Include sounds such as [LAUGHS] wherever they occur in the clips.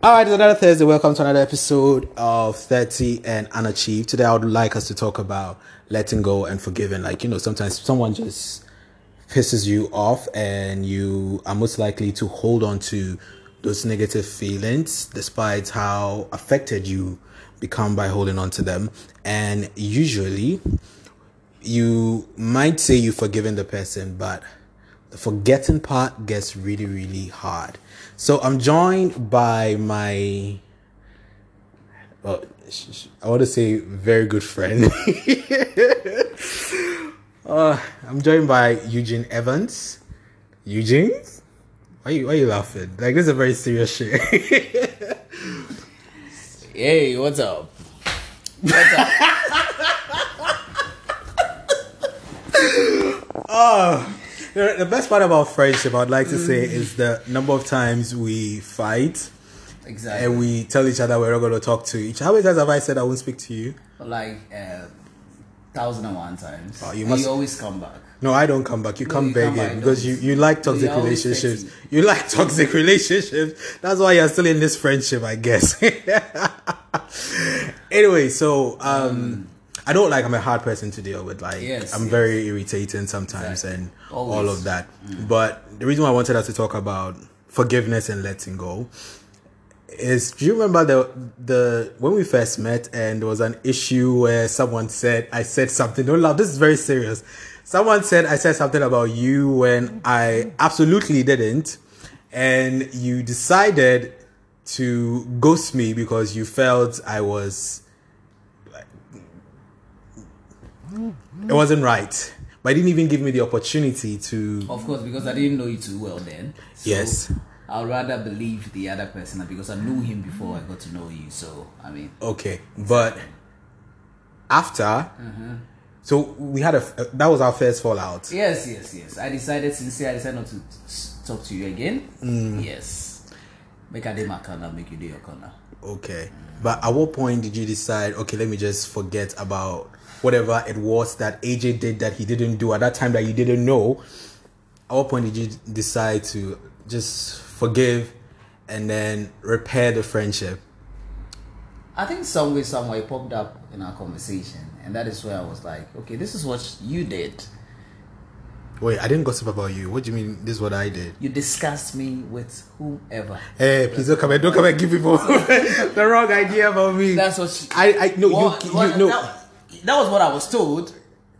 All right, it's another Thursday. Welcome to another episode of 30 and Unachieved. Today, I would like us to talk about letting go and forgiving. Like, you know, sometimes someone just pisses you off and you are most likely to hold on to those negative feelings despite how affected you become by holding on to them. And usually, you might say you've forgiven the person, but the forgetting part gets really, really hard. So I'm joined by my, well, I want to say very good friend. [LAUGHS] uh, I'm joined by Eugene Evans. Eugene, why you why you laughing? Like this is a very serious shit. [LAUGHS] hey, what's up? What's up? oh. [LAUGHS] The best part about friendship, I'd like to say, is the number of times we fight. Exactly. And we tell each other we're not going to talk to each. Other. How many times have I said I won't speak to you? Like uh, thousand and one times. Oh, you must. You always come back. No, I don't come back. You No, come you come begging back, because you, you like toxic you're relationships. You like [LAUGHS] toxic relationships. That's why you're still in this friendship, I guess. [LAUGHS] anyway, so um, I don't like. I'm a hard person to deal with. Like Yes, I'm yes. very irritating sometimes, Exactly. and all of that. Mm. But the reason why I wanted us to talk about forgiveness and letting go is do you remember the the when we first met and there was an issue where someone said I said something don't laugh this is very serious someone said I said something about you when I absolutely didn't and you decided to ghost me because you felt I was like, it wasn't right but I didn't even give me the opportunity to Of course, because I didn't know you too well then. So Yes. I'd rather believe the other person because I knew him before I got to know you. So I mean, Okay, but after, so we had a that was our first fallout. yes, yes, yes. I decided since I decided not to talk to you again. Mm. Yes. Make a day my corner, make you do your corner. Okay, but at what point did you decide? Okay, let me just forget about whatever it was that AJ did that he didn't do at that time that you didn't know. At what point did you decide to just forgive and then repair the friendship? I think some way, somewhere it popped up in our conversation, and that is where I was like, okay, this is what you did. Wait, I didn't gossip about you. What do you mean? This is what I did. You discussed me with whomever. Hey, please don't come and don't come and give people [LAUGHS] the wrong idea about me. That's what. She, I I no What- you what- you no. That, that was what I was told.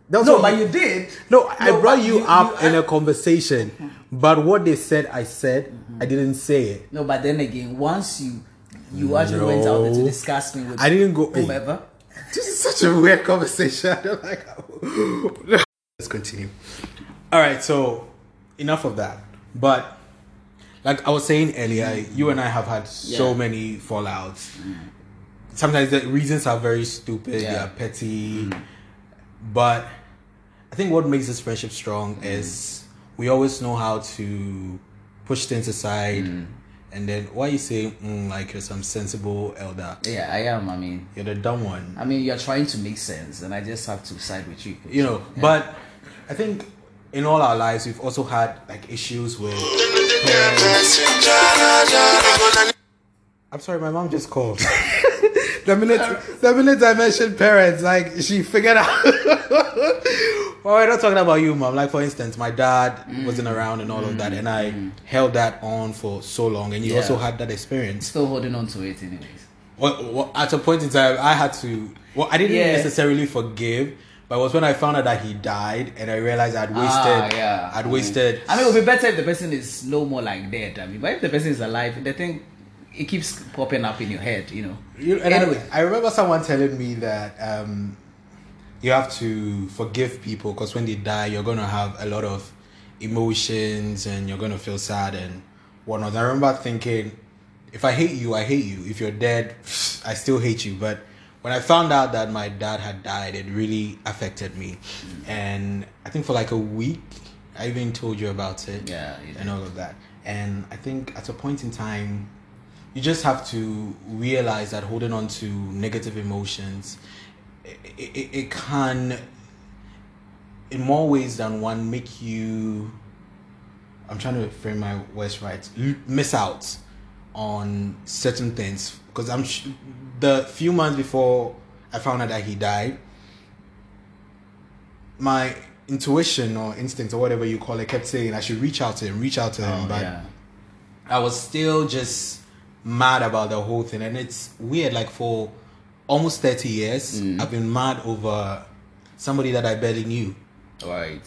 That was no, but you did. No, I brought you, you- up you- in a conversation, mm-hmm. but what they said, I said. I mm-hmm. didn't say it. No, but then again, once you you actually went out there to discuss me with I didn't go. hey, whomever. this is such a weird conversation. [LAUGHS] I don't like. How, oh. [LAUGHS] let's continue. All right, so enough of that. But like I was saying earlier, you and I have had so many fallouts. Mm. Sometimes the reasons are very stupid. They Yeah. are petty. Mm. But I think what makes this friendship strong mm. is we always know how to push things aside. Mm. And then why you say mm, like you're some sensible elder? Yeah, I am. I mean, You're the dumb one. I mean, you're trying to make sense, and I just have to side with you. you know but i think in all our lives we've also had like issues with parents. i'm sorry my mom just called [LAUGHS] the minute the minute i mentioned parents like she figured out [LAUGHS] well we're not talking about you mom like for instance my dad wasn't around and all of that and i held that on for so long and you Yeah. also had that experience Still holding on to it, anyways. well, well, at a point in time, I had to. Well, I didn't Yeah. necessarily forgive, but it was when I found out that he died, and I realized I'd wasted. Ah, yeah. I'd wasted. I mean, it would be better if the person is no more like dead. I mean, but if the person is alive, the thing it keeps popping up in your head, you know. You, and anyway, I, I remember someone telling me that um, you have to forgive people because when they die, you're gonna have a lot of emotions and you're gonna feel sad and whatnot. I remember thinking, if I hate you, I hate you. If you're dead, I still hate you. But when I found out that my dad had died, it really affected me, and I think for like a week, I even told you about it yeah, and all of that. And I think at a point in time, you just have to realize that holding on to negative emotions, it, it, it can, in more ways than one, make you. I'm trying to frame my words right. Miss out on certain things because I'm sh- the few months before I found out that he died, my intuition or instinct or whatever you call it kept saying I should reach out to him, reach out to him, Oh, but yeah. I was still just mad about the whole thing, and it's weird. Like for almost thirty years, Mm. I've been mad over somebody that I barely knew. Right.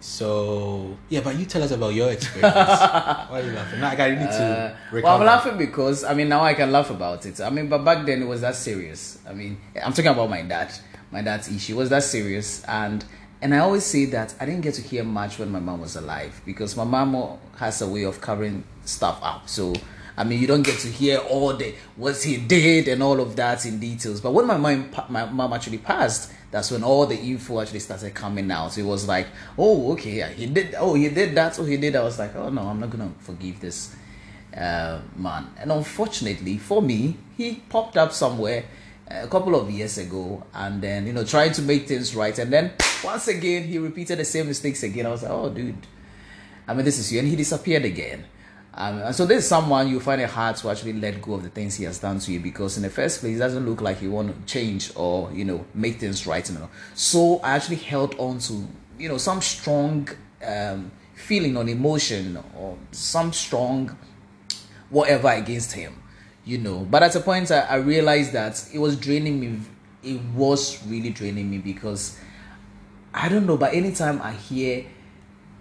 So yeah, but you tell us about your experience. [LAUGHS] Why are you laughing? Like I need to. Uh, well, I'm laughing because I mean now I can laugh about it. I mean, but back then it was that serious. I mean, I'm talking about my dad. My dad's issue was that serious, and and I always say that I didn't get to hear much when my mom was alive because my mom has a way of covering stuff up. So I mean, you don't get to hear all the what he did and all of that in details. But when my mom my mom actually passed, that's when all the info actually started coming out. So It was like, oh, okay, yeah, he did. Oh, he did that. Oh, he did. I was like, oh no, I'm not gonna forgive this uh, man. And unfortunately for me, he popped up somewhere a couple of years ago, and then you know trying to make things right, and then once again he repeated the same mistakes again. I was like, oh, dude. I mean, this is you, and he disappeared again. Um, so this is someone you find it hard to actually let go of the things he has done to you because in the first place, it doesn't look like you want to change or you know make things right. You know, so I actually held on to you know some strong um, feeling or emotion or some strong whatever against him, you know. But at a point, I, I realized that it was draining me. It was really draining me because I don't know. But anytime I hear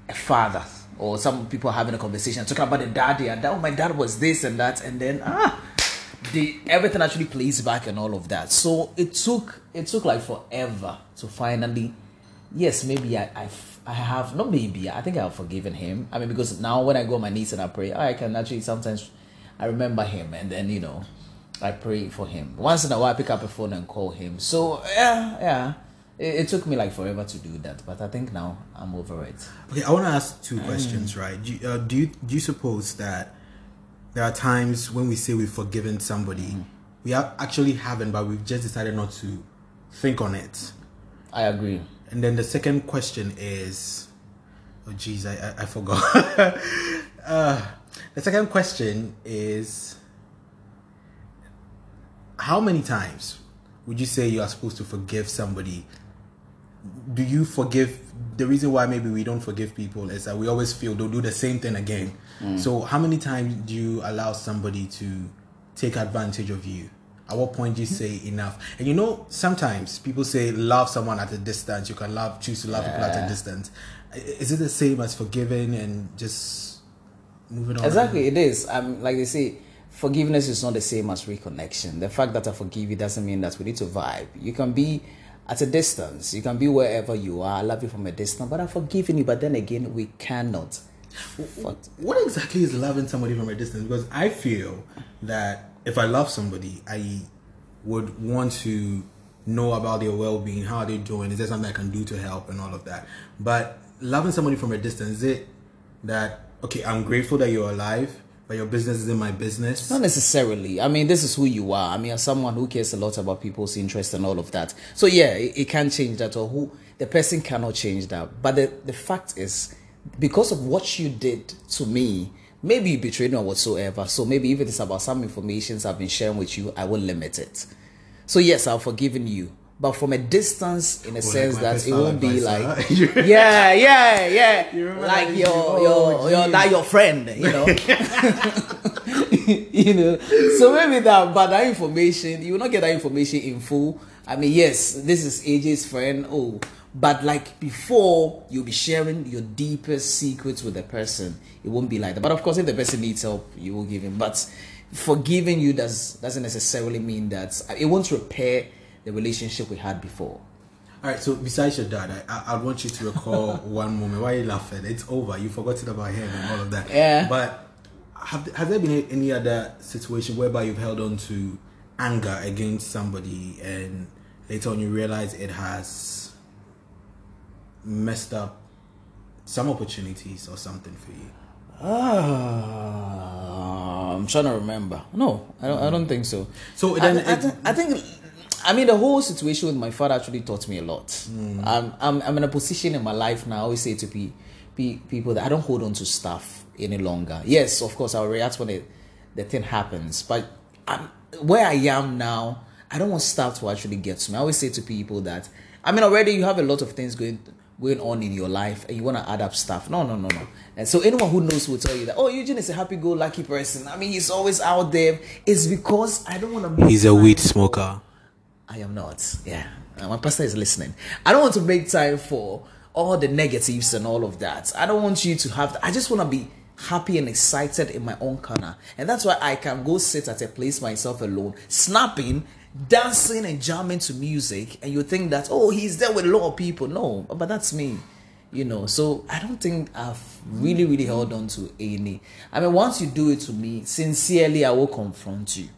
a father or some people having a conversation talking about the daddy and that, oh, my dad was this and that, and then ah, the everything actually plays back and all of that. So it took it took like forever to finally, yes, maybe I I, I have not maybe I think I have forgiven him. I mean because now when I go on my knees and I pray, I can actually sometimes I remember him and then you know I pray for him. Once in a while I pick up a phone and call him. So yeah, yeah. It, it took me like forever to do that, but I think now I'm over it. Okay, I want to ask two questions, right? Do you, uh, do you do you suppose that there are times when we say we've forgiven somebody, we are actually haven't, but we've just decided not to think on it? I agree. And then the second question is, oh jeez, I I, I forgot. [LAUGHS] uh, the second question is, how many times would you say you are supposed to forgive somebody? Do you forgive? The reason why maybe we don't forgive people is that we always feel they'll do the same thing again. So, how many times do you allow somebody to take advantage of you? At what point do you say enough? And you know, sometimes people say love someone at a distance. You can love, choose to love people at a distance. Is it the same as forgiving and just moving on? Exactly, it is. Um, like they say, forgiveness is not the same as reconnection. The fact that I forgive you doesn't mean that we need to vibe. You can be at a distance. You can be wherever you are. I love you from a distance, but I've forgiven you. But then again, we cannot. Fuck. What exactly is loving somebody from a distance? Because I feel that if I love somebody, I would want to know about their well being, how they're they doing, is there something I can do to help, and all of that. But loving somebody from a distance, is it that, okay, I'm grateful that you're alive, but your business isn't my business? Not necessarily. I mean, this is who you are. I mean, as someone who cares a lot about people's interest and all of that. So yeah, it, it can change that, or who the person cannot change that. But the the fact is, because of what you did to me, maybe you betrayed me or whatsoever. So maybe if it is about some informations I've been sharing with you, I will limit it. So yes, I've forgiven you. But from a distance, in a sense my that it won't be like, [LAUGHS] yeah, yeah, yeah, [LAUGHS] You like your, your, Oh, your, geez. that your friend, you know. [LAUGHS] you know? So maybe that but that information you will not get that information in full. I mean yes this is aj's friend oh but like before you'll be sharing your deepest secrets with the person. It won't be like that. But of course if the person needs help you will give him. But forgiving you does doesn't necessarily mean that it won't repair the relationship we had before All right, so besides your dad, I, I, I want you to recall [LAUGHS] one moment. Why are you laughing? It's over. You've forgotten about him and all of that. Yeah. But have, has there been any other situation whereby you've held on to anger against somebody and later on you realize it has messed up some opportunities or something for you? Ah, I'm trying to remember. No, I don't. I don't think so. So then I, it- thi- I think, I mean, the whole situation with my father actually taught me a lot. Hmm. I'm, I'm, I'm in a position in my life now. I always say to pe- pe- people that I don't hold on to stuff any longer. Yes, of course, I'll react when it, the thing happens. But I'm, where I am now, I don't want stuff to actually get to me. I always say to people that I mean already you have a lot of things going going on in your life and you want to add up stuff. No, no, no, no. And so anyone who knows will tell you that, oh, Eugene is a happy-go-lucky person. I mean, he's always out there. It's because I don't want to make He's a weed for- smoker. I am not. Yeah. Uh, my pastor is listening. I don't want to make time for all the negatives and all of that. I don't want you to have. I just want to be happy and excited in my own corner. And that's why I can go sit at a place myself alone, snapping, dancing, and jamming to music. And you think that, oh, he's there with a lot of people. No, but that's me. You know, so I don't think I've really, really held on to any. I mean, once you do it to me, sincerely, I will confront you.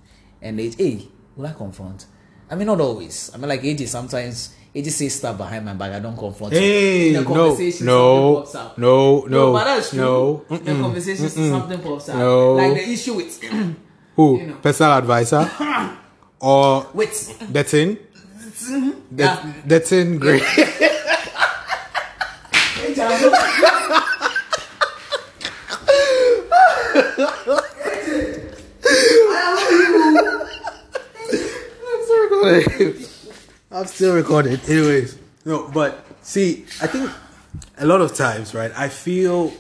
And it, hey, will I confront? I mean, not always. I mean, like AJ sometimes AJ says stuff behind my back. I don't confront. him. Hey, in a no, conversation, no, up. no, no, but that's true. no, In a conversation, something pops up. no. Like the issue with [CLEARS THROAT] Who? You know. Personal advisor [COUGHS] or with the tin? [LAUGHS] The, Yeah. the great. [LAUGHS] [LAUGHS] I'm still recording. I'm still recording. Anyways, no, but see, I think a lot of times, right? I feel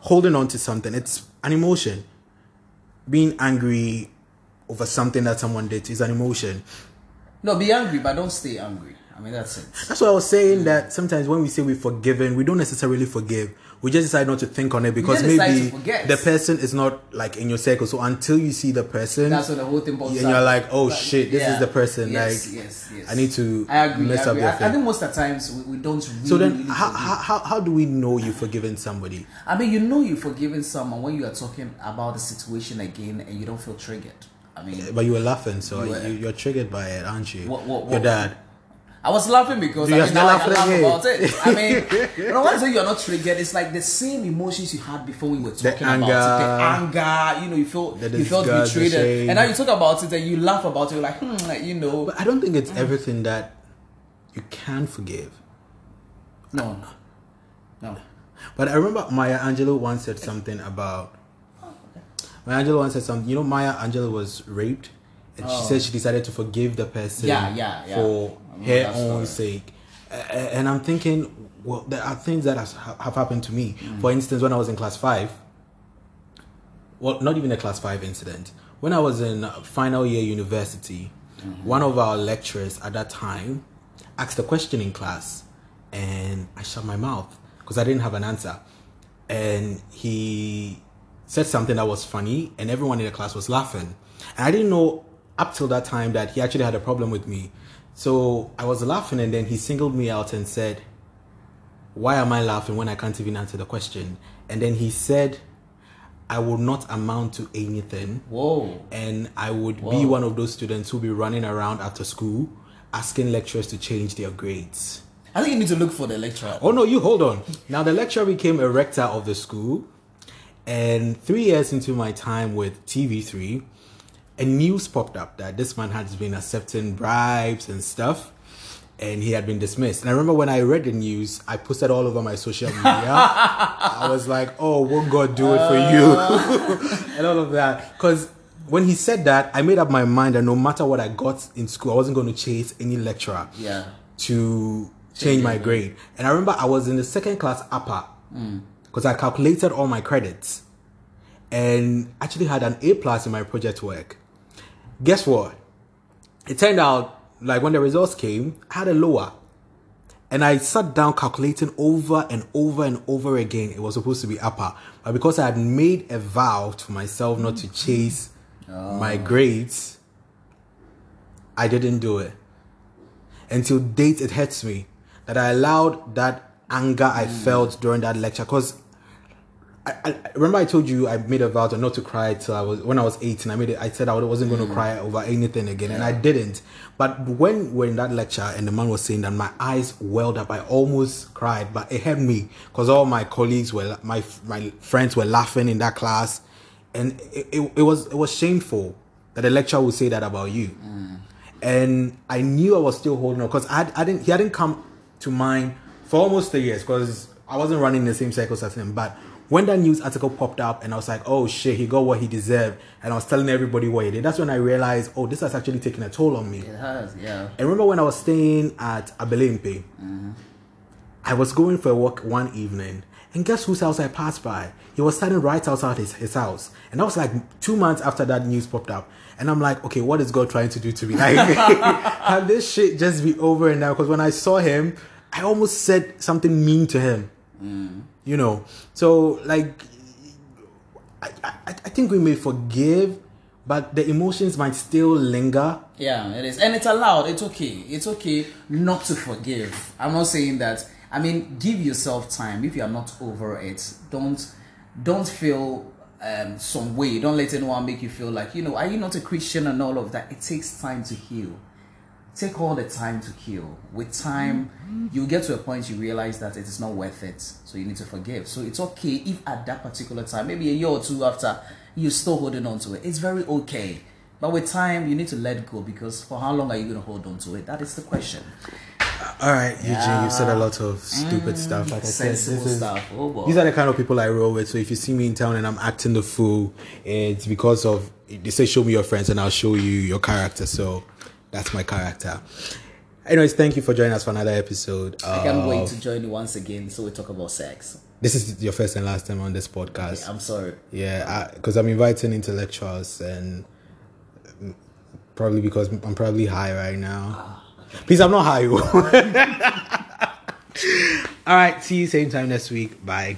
holding on to something. It's an emotion. Being angry over something that someone did is an emotion. no, be angry, but don't stay angry. I mean, that's it. That's why I was saying that sometimes when we say we've forgiven, we don't necessarily forgive. We just decide not to think on it because maybe the person is not like in your circle. So until you see the person, That's when the whole thing and up. you're like, oh But, shit, this yeah. is the person. Yes, like, yes, yes. I need to I agree. mess I, agree. their I, I think most of the times we, we don't really. So then, really how, how, how, how do we know you've forgiven somebody? I mean, you know you've forgiven someone when you are talking about the situation again and you don't feel triggered. I mean, But you were laughing, so You you're triggered by it, aren't you? What- what- Your what- dad. I was laughing because You I mean, now I can laugh laughing about it. I mean, you [LAUGHS] know, when I say you're not triggered, it's like the same emotions you had before we were talking about it. The anger, you know, you feel The you felt betrayed, and now you talk about it and you laugh about it. You're like, hmm, like, you know, But I don't think it's everything that you can forgive. no, no, no. But I remember Maya Angelou once said something about. Maya Angelou once said something. You know, Maya Angelou was raped, and she Oh. said she decided to forgive the person Yeah, yeah, yeah. for her own story. sake. And I'm thinking, well, there are things that has, have happened to me. Mm. For instance, when I was in class five, well, not even a class five incident. When I was in final year university, Mm-hmm. one of our lecturers at that time asked a question in class, and I shut my mouth because I didn't have an answer. And he said something that was funny, and everyone in the class was laughing. And I didn't know up till that time that he actually had a problem with me. So I was laughing, and then he singled me out and said, why am I laughing when I can't even answer the question? And then he said, I will not amount to anything. Whoa. And I would be one of those students who be running around after school asking lecturers to change their grades. I think you need to look for the lecturer. Oh no, you hold on. Now the lecturer became a rector of the school, and three years into my time with TV3, a news popped up that this man has been accepting bribes and stuff, and he had been dismissed. And I remember when I read the news, I posted all over my social [LAUGHS] media. I was like, "Oh, won't God do it for you?" [LAUGHS] and all of that, because. When he said that, I made up my mind that no matter what I got in school, I wasn't going to chase any lecturer Yeah. to change my grade. And I remember I was in the second class upper mm. because I calculated all my credits and actually had an A plus in my project work. Guess what? It turned out like when the results came, I had a lower. And I sat down calculating over and over and over again. It was supposed to be upper. But because I had made a vow to myself not to chase ah. my grades, I didn't do it until date it hurts me that I allowed that anger I hmm. felt during that lecture because I, I remember I told you I made a vow to not to cry till I was when I was 18 I made it I said I wasn't going to mm. cry over anything again and I didn't. But when we're in that lecture and the man was saying that my eyes welled up I almost cried but it helped me because all my colleagues were my my friends were laughing in that class and it, it, it was it was shameful that the lecturer would say that about you. Mm. And I knew I was still holding on because I, I didn't he hadn't come to mind for almost three years because I wasn't running the same circles as him. But when that news article popped up and I was like, oh shit, he got what he deserved, and I was telling everybody what he did. That's when I realized, oh, this has actually taken a toll on me. It has, yeah. And remember when I was staying at Abelemkpe? Mm-hmm. I was going for a walk one evening, and guess whose house I passed by? He was standing right outside his, his house. And that was like two months after that news popped up. And I'm like, okay, what is God trying to do to me? Like, [LAUGHS] can this shit just be over and now? Because when I saw him, I almost said something mean to him. Mm. You know? So, like, I, I, I think we may forgive, but the emotions might still linger. Yeah, it is. And it's allowed. It's okay. It's okay not to forgive. I'm not saying that. I mean, give yourself time. If you are not over it, don't don't feel um, some way. Don't let anyone make you feel like, you know, are you not a Christian and all of that? It takes time to heal. Take all the time to heal. With time, you get to a point you realize that it is not worth it. So you need to forgive. So it's okay if at that particular time, maybe a year or two after, you're still holding on to it. It's very okay. But with time, you need to let go because for how long are you going to hold on to it? That is the question. All right, Eugene, you've said a lot of stupid mm, stuff. Like I said, is, stuff. Oh these are the kind of people I roll with. So if you see me in town and I'm acting the fool, it's because of they say show me your friends and I'll show you your character. So that's my character. Anyways, thank you for joining us for another episode. I can't wait to join you once again so we talk about sex. This is your first and last time on this podcast. I'm sorry. Yeah, because I'm inviting intellectuals and probably because I'm probably high right now. Ah, Please, I'm not high. Oh. [LAUGHS] All right, see you same time next week. Bye.